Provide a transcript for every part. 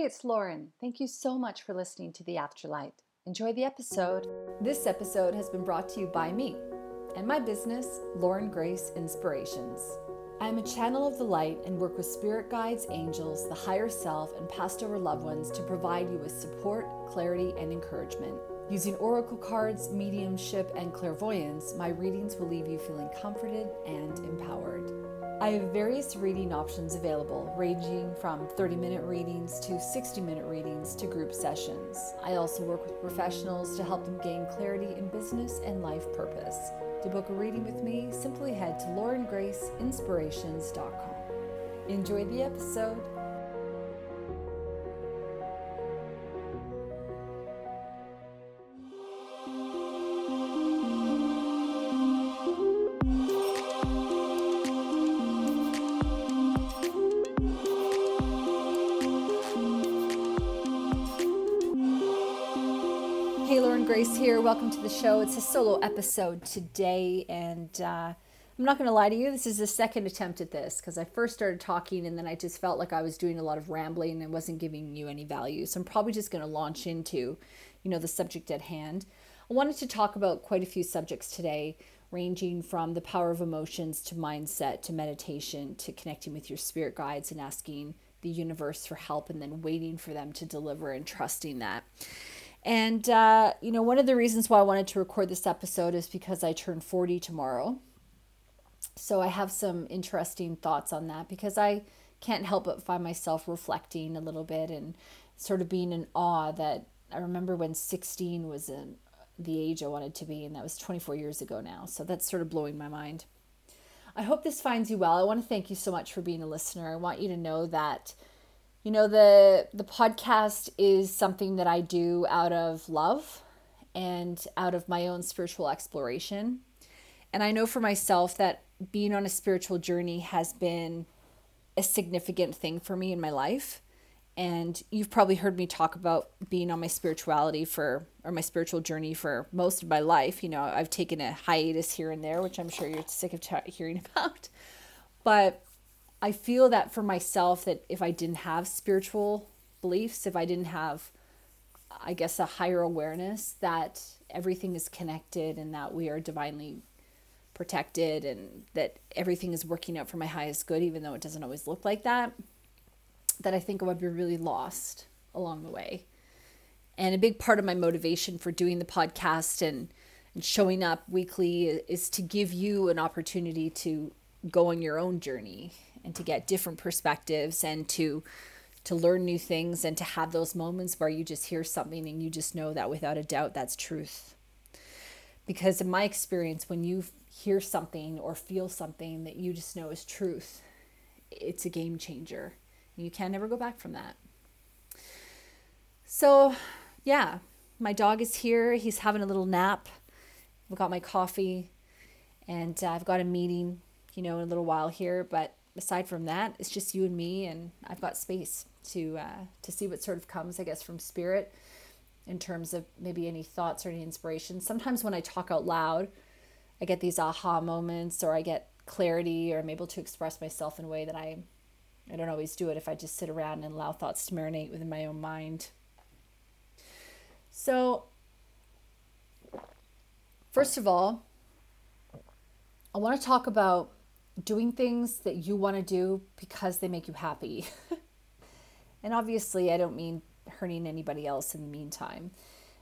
Hey, it's Lauren. Thank you so much for listening to The Afterlight. Enjoy the episode. This episode has been brought to you by me and my business, Lauren Grace Inspirations. I am a channel of the light and work with spirit guides, angels, the higher self, and passed over loved ones to provide you with support, clarity, and encouragement. Using oracle cards, mediumship, and clairvoyance, my readings will leave you feeling comforted and empowered. I have various reading options available, ranging from 30 minute readings to 60 minute readings to group sessions. I also work with professionals to help them gain clarity in business and life purpose. To book a reading with me, simply head to laurengraceinspirations.com. Enjoy the episode. Grace here. Welcome to the show. It's a solo episode today, and uh, I'm not going to lie to you. This is the second attempt at this because I first started talking and then I just felt like I was doing a lot of rambling and wasn't giving you any value. So I'm probably just going to launch into, you know, the subject at hand. I wanted to talk about quite a few subjects today, ranging from the power of emotions to mindset to meditation to connecting with your spirit guides and asking the universe for help and then waiting for them to deliver and trusting that. And, uh, you know, one of the reasons why I wanted to record this episode is because I turn 40 tomorrow. So I have some interesting thoughts on that because I can't help but find myself reflecting a little bit and sort of being in awe that I remember when 16 was in the age I wanted to be, and that was 24 years ago now. So that's sort of blowing my mind. I hope this finds you well. I want to thank you so much for being a listener. I want you to know that you know the the podcast is something that I do out of love and out of my own spiritual exploration. And I know for myself that being on a spiritual journey has been a significant thing for me in my life. And you've probably heard me talk about being on my spirituality for, or my spiritual journey for most of my life. You know, I've taken a hiatus here and there, which I'm sure you're sick of hearing about. But I feel that for myself that if I didn't have spiritual beliefs, if I didn't have I guess a higher awareness that everything is connected and that we are divinely protected and that everything is working out for my highest good even though it doesn't always look like that that I think I would be really lost along the way. And a big part of my motivation for doing the podcast and, and showing up weekly is to give you an opportunity to go on your own journey and to get different perspectives and to to learn new things and to have those moments where you just hear something and you just know that without a doubt that's truth. Because in my experience when you hear something or feel something that you just know is truth, it's a game changer. You can never go back from that. So, yeah, my dog is here. He's having a little nap. I've got my coffee and I've got a meeting, you know, in a little while here, but aside from that, it's just you and me, and I've got space to uh, to see what sort of comes, I guess, from spirit in terms of maybe any thoughts or any inspiration. Sometimes when I talk out loud, I get these aha moments, or I get clarity, or I'm able to express myself in a way that I I don't always do it if I just sit around and allow thoughts to marinate within my own mind. So, first of all, I want to talk about doing things that you want to do because they make you happy. and obviously, I don't mean hurting anybody else in the meantime.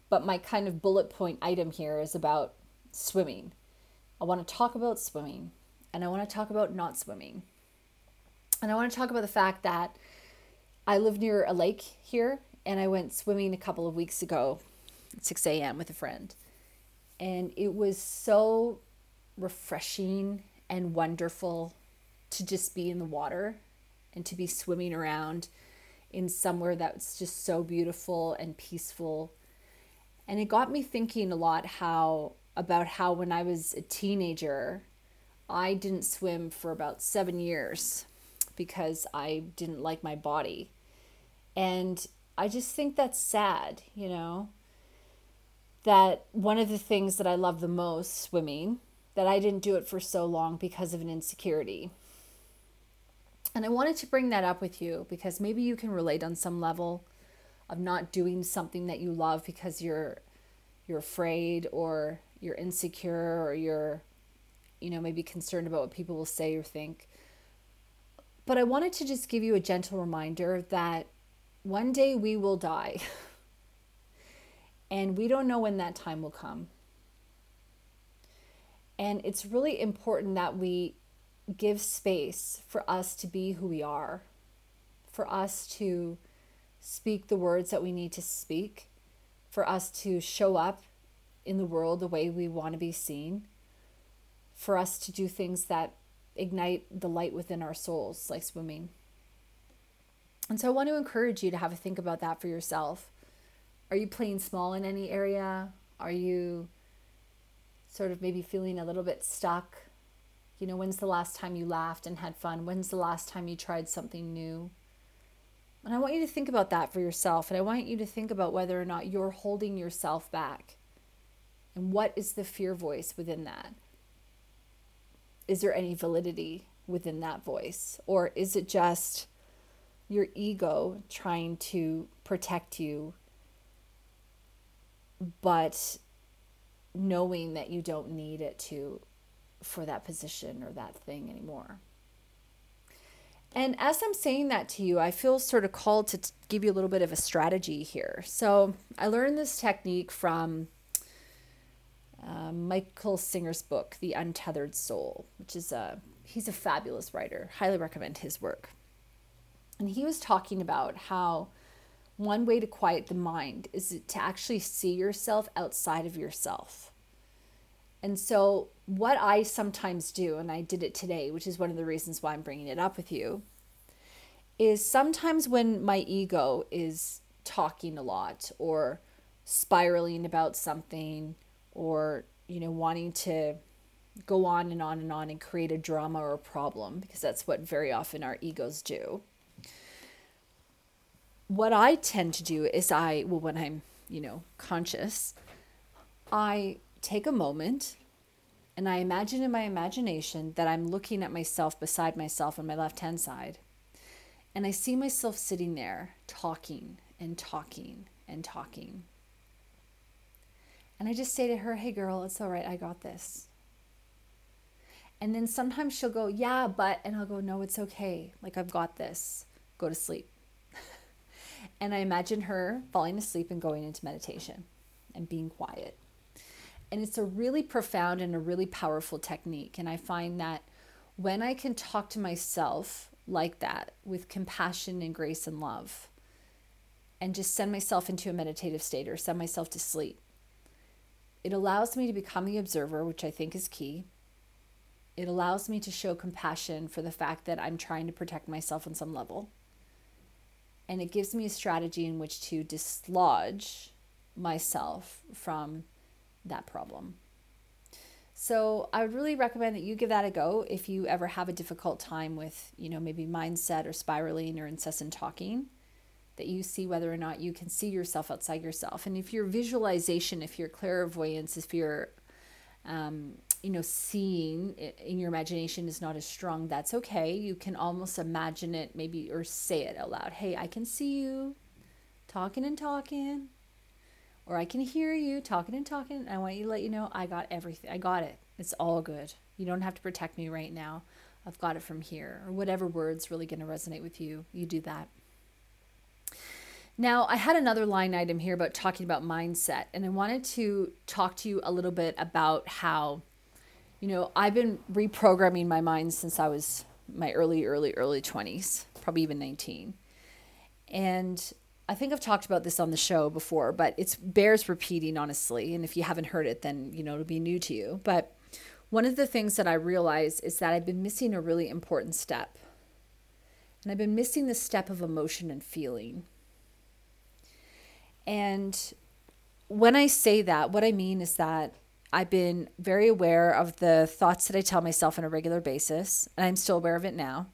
But my kind of bullet point item here is about swimming. I want to talk about swimming and I want to talk about not swimming. And I want to talk about the fact that I live near a lake here and I went swimming a couple of weeks ago at 6 a.m. with a friend. And it was so refreshing and wonderful to just be in the water and to be swimming around in somewhere that's just so beautiful and peaceful. And it got me thinking a lot how about how when I was a teenager, I didn't swim for about 7 years because I didn't like my body. And I just think that's sad, you know. That one of the things that I love the most swimming that I didn't do it for so long because of an insecurity. And I wanted to bring that up with you because maybe you can relate on some level of not doing something that you love because you're you're afraid or you're insecure or you're you know maybe concerned about what people will say or think. But I wanted to just give you a gentle reminder that one day we will die. and we don't know when that time will come. And it's really important that we give space for us to be who we are, for us to speak the words that we need to speak, for us to show up in the world the way we want to be seen, for us to do things that ignite the light within our souls, like swimming. And so I want to encourage you to have a think about that for yourself. Are you playing small in any area? Are you sort of maybe feeling a little bit stuck? You know, when's the last time you laughed and had fun? When's the last time you tried something new? And I want you to think about that for yourself. And I want you to think about whether or not you're holding yourself back. And what is the fear voice within that? Is there any validity within that voice? Or is it just your ego trying to protect you, but knowing that you don't need it to for that position or that thing anymore? And as I'm saying that to you, I feel sort of called to t- give you a little bit of a strategy here. So I learned this technique from uh, Michael Singer's book, The Untethered Soul, which is a he's a fabulous writer. Highly recommend his work. And he was talking about how one way to quiet the mind is to actually see yourself outside of yourself. And so, what I sometimes do, and I did it today, which is one of the reasons why I'm bringing it up with you, is sometimes when my ego is talking a lot or spiraling about something or, you know, wanting to go on and on and on and create a drama or a problem, because that's what very often our egos do what I tend to do is I, well, when I'm, you know, conscious, I take a moment and I imagine in my imagination that I'm looking at myself beside myself on my left hand side. And I see myself sitting there talking and talking and talking. And I just say to her, hey girl, it's all right. I got this. And then sometimes she'll go, yeah, but, and I'll go, no, it's okay. Like I've got this. Go to sleep. And I imagine her falling asleep and going into meditation and being quiet. And it's a really profound and a really powerful technique. And I find that when I can talk to myself like that with compassion and grace and love, and just send myself into a meditative state or send myself to sleep, it allows me to become the observer, which I think is key. It allows me to show compassion for the fact that I'm trying to protect myself on some level and it gives me a strategy in which to dislodge myself from that problem. So I would really recommend that you give that a go if you ever have a difficult time with, you know, maybe mindset or spiraling or incessant talking, that you see whether or not you can see yourself outside yourself. And if your visualization, if your clairvoyance, if your um, you know, seeing in your imagination is not as strong, that's okay. You can almost imagine it maybe or say it out loud. Hey, I can see you talking and talking. Or I can hear you talking and talking. I want you to let you know I got everything. I got it. It's all good. You don't have to protect me right now. I've got it from here. Or whatever word's really going to resonate with you, you do that. Now, I had another line item here about talking about mindset, and I wanted to talk to you a little bit about how you know, I've been reprogramming my mind since I was my early, early, early 20s, probably even 19. And I think I've talked about this on the show before, but it bears repeating, honestly. And if you haven't heard it, then, you know, it'll be new to you. But one of the things that I realized is that I've been missing a really important step. And I've been missing the step of emotion and feeling. And when I say that, what I mean is that I've been very aware of the thoughts that I tell myself on a regular basis, and I'm still aware of it now.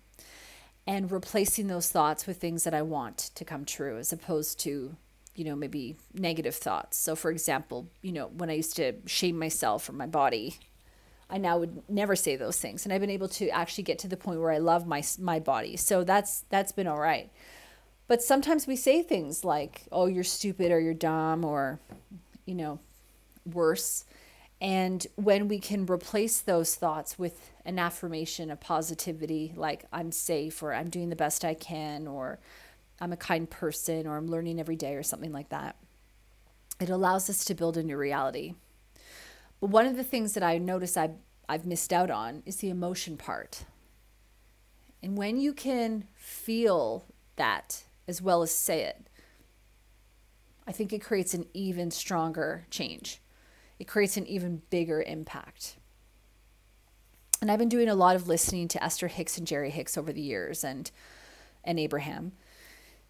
And replacing those thoughts with things that I want to come true as opposed to, you know, maybe negative thoughts. So, for example, you know, when I used to shame myself or my body, I now would never say those things. And I've been able to actually get to the point where I love my my body. So that's that's been all right. But sometimes we say things like, "Oh, you're stupid," or "You're dumb," or you know, worse. And when we can replace those thoughts with an affirmation of positivity, like I'm safe, or I'm doing the best I can, or I'm a kind person, or I'm learning every day, or something like that, it allows us to build a new reality. But one of the things that I notice I've, I've missed out on is the emotion part. And when you can feel that as well as say it, I think it creates an even stronger change. It creates an even bigger impact. And I've been doing a lot of listening to Esther Hicks and Jerry Hicks over the years and and Abraham.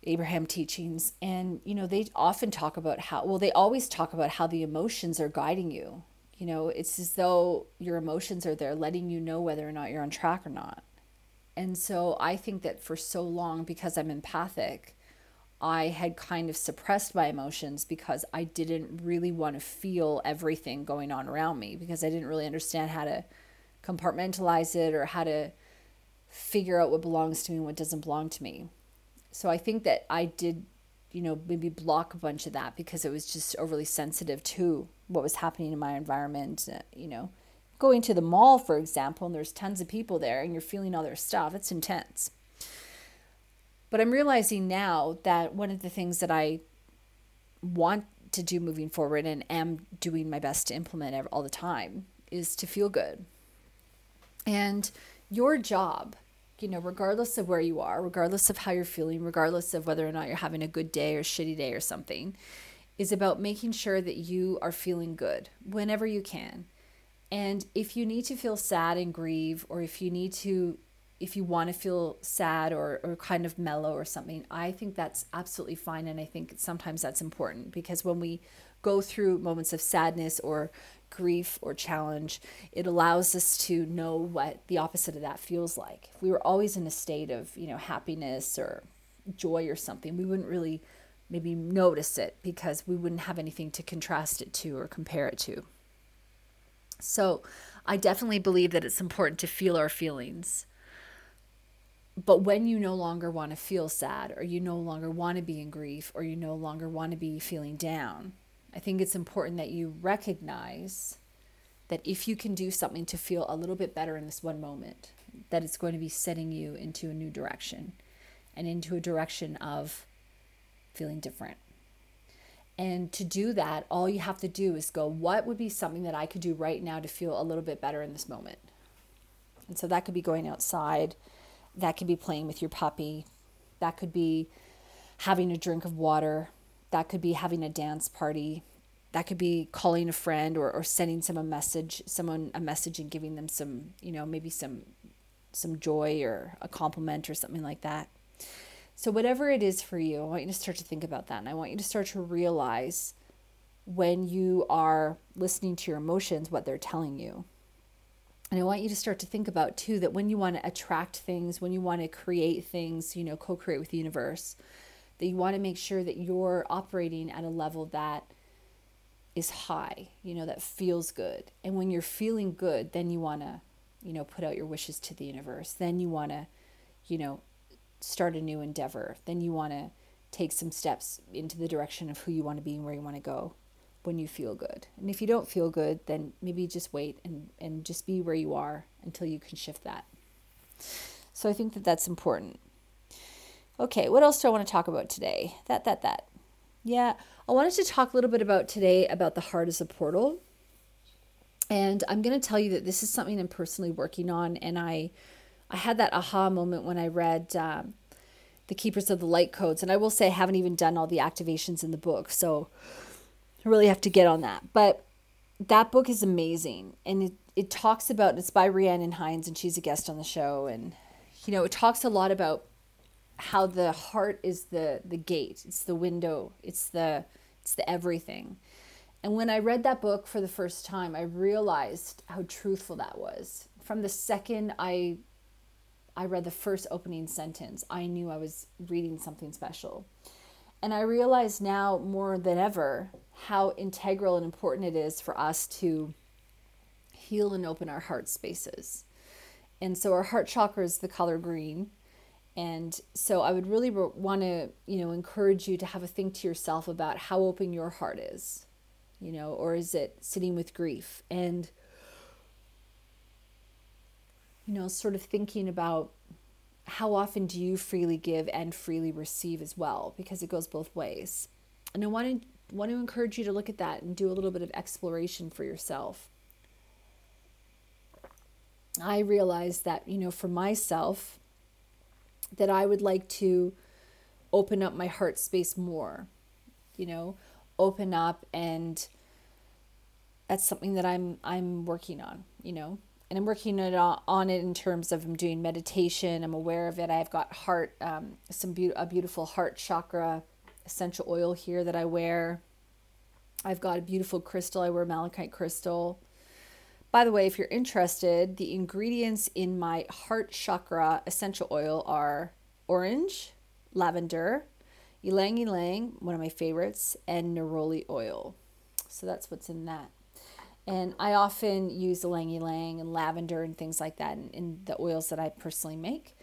Abraham teachings and you know they often talk about how well they always talk about how the emotions are guiding you. You know, it's as though your emotions are there letting you know whether or not you're on track or not. And so I think that for so long because I'm empathic, I had kind of suppressed my emotions because I didn't really want to feel everything going on around me because I didn't really understand how to compartmentalize it or how to figure out what belongs to me and what doesn't belong to me. So I think that I did, you know, maybe block a bunch of that because it was just overly sensitive to what was happening in my environment, uh, you know. Going to the mall, for example, and there's tons of people there and you're feeling all their stuff, it's intense. But I'm realizing now that one of the things that I want to do moving forward and am doing my best to implement all the time is to feel good. And your job, you know, regardless of where you are, regardless of how you're feeling, regardless of whether or not you're having a good day or shitty day or something, is about making sure that you are feeling good whenever you can. And if you need to feel sad and grieve, or if you need to if you want to feel sad or, or kind of mellow or something, I think that's absolutely fine. And I think sometimes that's important because when we go through moments of sadness or grief or challenge, it allows us to know what the opposite of that feels like. If we were always in a state of, you know, happiness or joy or something, we wouldn't really maybe notice it because we wouldn't have anything to contrast it to or compare it to. So I definitely believe that it's important to feel our feelings but when you no longer want to feel sad or you no longer want to be in grief or you no longer want to be feeling down i think it's important that you recognize that if you can do something to feel a little bit better in this one moment that it's going to be setting you into a new direction and into a direction of feeling different. And to do that all you have to do is go what would be something that i could do right now to feel a little bit better in this moment? And so that could be going outside that could be playing with your puppy. That could be having a drink of water. That could be having a dance party. That could be calling a friend or, or sending some a message, someone a message and giving them some, you know, maybe some some joy or a compliment or something like that. So whatever it is for you, I want you to start to think about that. And I want you to start to realize when you are listening to your emotions what they're telling you. And I want you to start to think about too that when you want to attract things, when you want to create things, you know, co create with the universe, that you want to make sure that you're operating at a level that is high, you know, that feels good. And when you're feeling good, then you want to, you know, put out your wishes to the universe. Then you want to, you know, start a new endeavor. Then you want to take some steps into the direction of who you want to be and where you want to go when you feel good. And if you don't feel good, then maybe just wait and, and just be where you are until you can shift that. So I think that that's important. Okay, what else do I want to talk about today? That, that, that. Yeah, I wanted to talk a little bit about today about the heart as a portal. And I'm going to tell you that this is something I'm personally working on. And I, I had that aha moment when I read um, The Keepers of the Light Codes. And I will say I haven't even done all the activations in the book. So really have to get on that. But that book is amazing. And it, it talks about, it's by Rhiannon Hinds, and she's a guest on the show. And, you know, it talks a lot about how the heart is the, the gate, it's the window, it's the, it's the everything. And when I read that book for the first time, I realized how truthful that was. From the second I I read the first opening sentence, I knew I was reading something special. And I realize now more than ever how integral and important it is for us to heal and open our heart spaces. And so our heart chakra is the color green. And so I would really want to, you know, encourage you to have a think to yourself about how open your heart is, you know, or is it sitting with grief? And, you know, sort of thinking about how often do you freely give and freely receive as well, because it goes both ways. And I want to want to encourage you to look at that and do a little bit of exploration for yourself. I realized that, you know, for myself, that I would like to open up my heart space more, you know, open up and that's something that I'm I'm working on, you know. And I'm working it on it in terms of I'm doing meditation. I'm aware of it. I've got heart, um, some be- a beautiful heart chakra essential oil here that I wear. I've got a beautiful crystal. I wear malachite crystal. By the way, if you're interested, the ingredients in my heart chakra essential oil are orange, lavender, ylang ylang, one of my favorites, and neroli oil. So that's what's in that. And I often use ylang ylang and lavender and things like that in, in the oils that I personally make.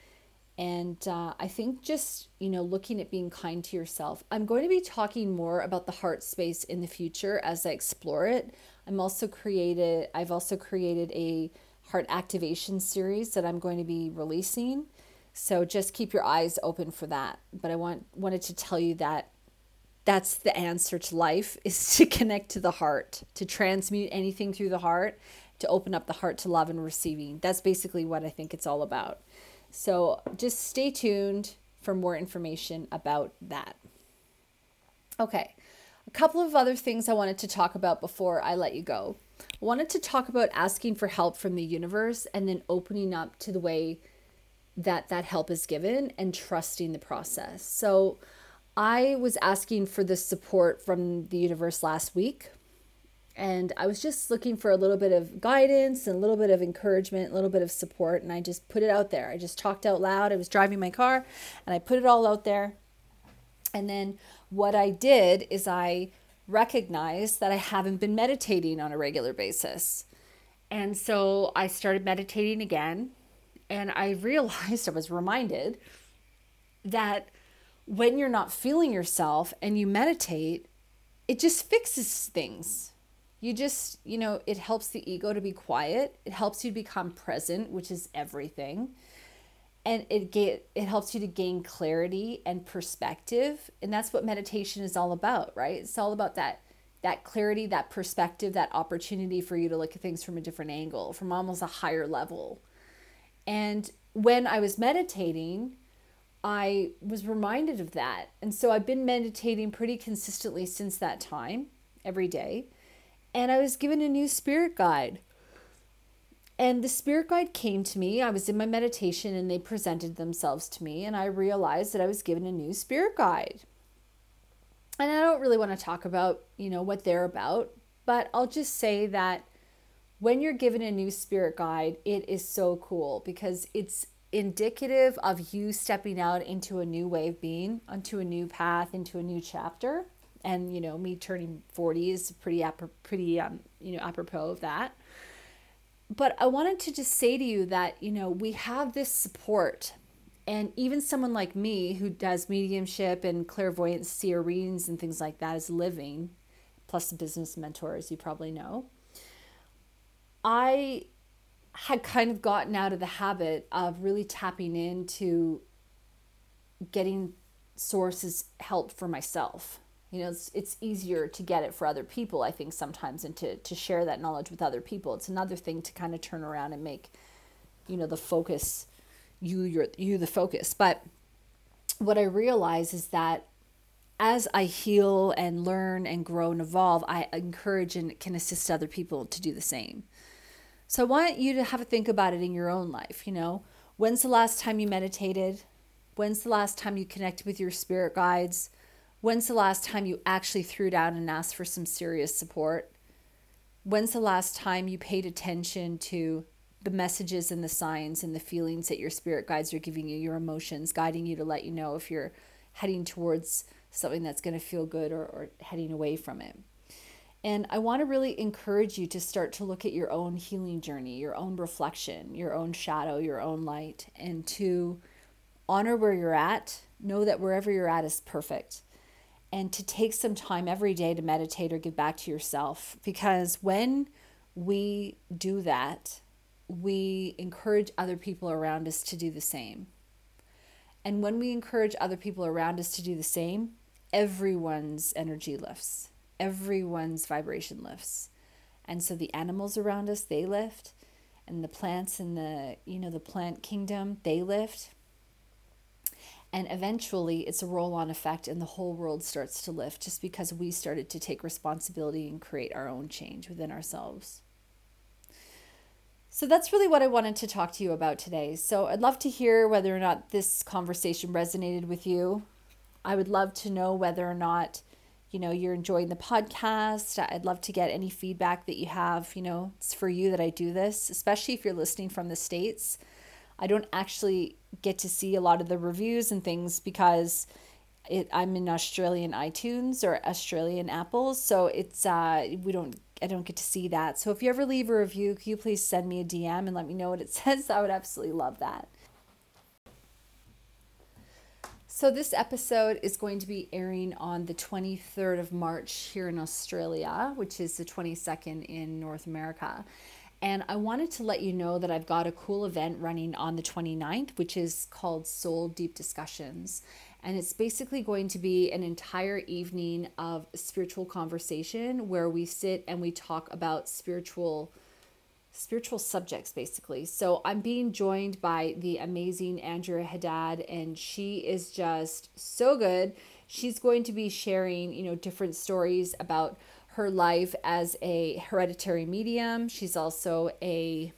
And uh, I think just, you know, looking at being kind to yourself. I'm going to be talking more about the heart space in the future as I explore it. I'm also created I've also created a heart activation series that I'm going to be releasing. So just keep your eyes open for that. But I want wanted to tell you that that's the answer to life is to connect to the heart, to transmute anything through the heart, to open up the heart to love and receiving. That's basically what I think it's all about. So just stay tuned for more information about that. Okay. A couple of other things I wanted to talk about before I let you go. I wanted to talk about asking for help from the universe and then opening up to the way that that help is given and trusting the process. So I was asking for this support from the universe last week and I was just looking for a little bit of guidance and a little bit of encouragement, a little bit of support and I just put it out there. I just talked out loud. I was driving my car and I put it all out there. And then what I did is I recognized that I haven't been meditating on a regular basis. And so I started meditating again. And I realized, I was reminded that when you're not feeling yourself and you meditate, it just fixes things. You just, you know, it helps the ego to be quiet. It helps you become present, which is everything. And it get it helps you to gain clarity and perspective. And that's what meditation is all about right? It's all about that that clarity that perspective that opportunity for you to look at things from a different angle from almost a higher level. And when i was meditating i was reminded of that. And so i've been meditating pretty consistently since that time every day and i was given a new spirit guide and the spirit guide came to me. I was in my meditation and they presented themselves to me, and I realized that I was given a new spirit guide. And I don't really want to talk about, you know, what they're about, but I'll just say that when you're given a new spirit guide, it is so cool because it's indicative of you stepping out into a new way of being, onto a new path, into a new chapter. And you know, me turning 40 is pretty pretty um, you know apropos of that but I wanted to just say to you that, you know, we have this support. And even someone like me who does mediumship and clairvoyance, seer readings and things like that is living, plus a business mentor, as you probably know. I had kind of gotten out of the habit of really tapping into getting sources help for myself you know it's, it's easier to get it for other people i think sometimes and to, to share that knowledge with other people. It's another thing to kind of turn around and make you know the focus you you're you the focus. But what i realize is that as i heal and learn and grow and evolve i encourage and can assist other people to do the same. So i want you to have a think about it in your own life you know? When's the last time you meditated? When's the last time you connected with your spirit guides When's the last time you actually threw down and asked for some serious support? When's the last time you paid attention to the messages and the signs and the feelings that your spirit guides are giving you, your emotions, guiding you to let you know if you're heading towards something that's going to feel good or, or heading away from it? And I want to really encourage you to start to look at your own healing journey, your own reflection, your own shadow, your own light, and to honor where you're at. Know that wherever you're at is perfect. And to take some time every day to meditate or give back to yourself. Because when we do that, we encourage other people around us to do the same. And when we encourage other people around us to do the same, everyone's energy lifts, everyone's vibration lifts. And so the animals around us, they lift, and the plants in the, you know, the plant kingdom, they lift. And eventually it's a roll on effect, and the whole world starts to lift just because we started to take responsibility and create our own change within ourselves. So that's really what I wanted to talk to you about today. So I'd love to hear whether or not this conversation resonated with you. I would love to know whether or not, you know, you're enjoying the podcast. I'd love to get any feedback that you have. You know, it's for you that I do this, especially if you're listening from the States. I don't actually get to see a lot of the reviews and things because it, I'm in Australian iTunes or Australian Apples, so it's uh, we don't I don't get to see that. So if you ever leave a review, can you please send me a DM and let me know what it says? I would absolutely love that. So this episode is going to be airing on the 23rd of March here in Australia, which is the 22nd in North America. And I wanted to let you know that I've got a cool event running on the 29th, which is called Soul Deep Discussions. And it's basically going to be an entire evening of spiritual conversation where we sit and we talk about spiritual spiritual subjects basically. So I'm being joined by the amazing Andrea Haddad and she is just so good. She's going to be sharing, you know, different stories about her life as a hereditary medium. She's also a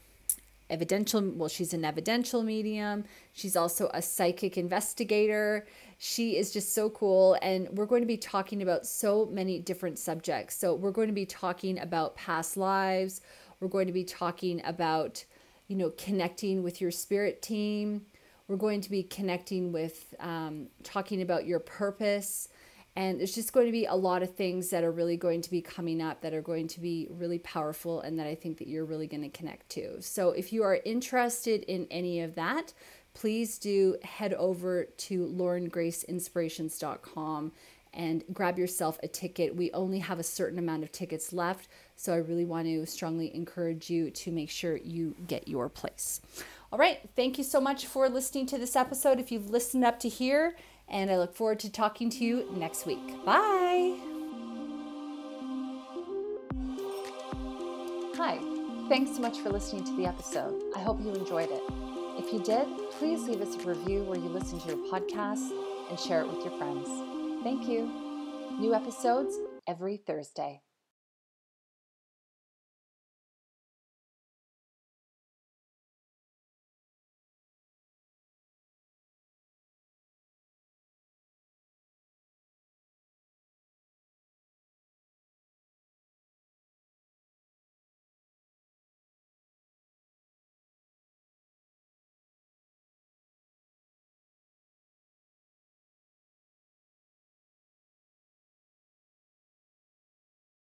evidential well she's an evidential medium. She's also a psychic investigator. She is just so cool. And we're going to be talking about so many different subjects. So we're going to be talking about past lives. We're going to be talking about you know connecting with your spirit team. We're going to be connecting with um, talking about your purpose and there's just going to be a lot of things that are really going to be coming up that are going to be really powerful and that I think that you're really going to connect to. So if you are interested in any of that, please do head over to laurengraceinspirations.com and grab yourself a ticket. We only have a certain amount of tickets left, so I really want to strongly encourage you to make sure you get your place. All right, thank you so much for listening to this episode. If you've listened up to here, and I look forward to talking to you next week. Bye. Hi, thanks so much for listening to the episode. I hope you enjoyed it. If you did, please leave us a review where you listen to your podcast and share it with your friends. Thank you. New episodes every Thursday.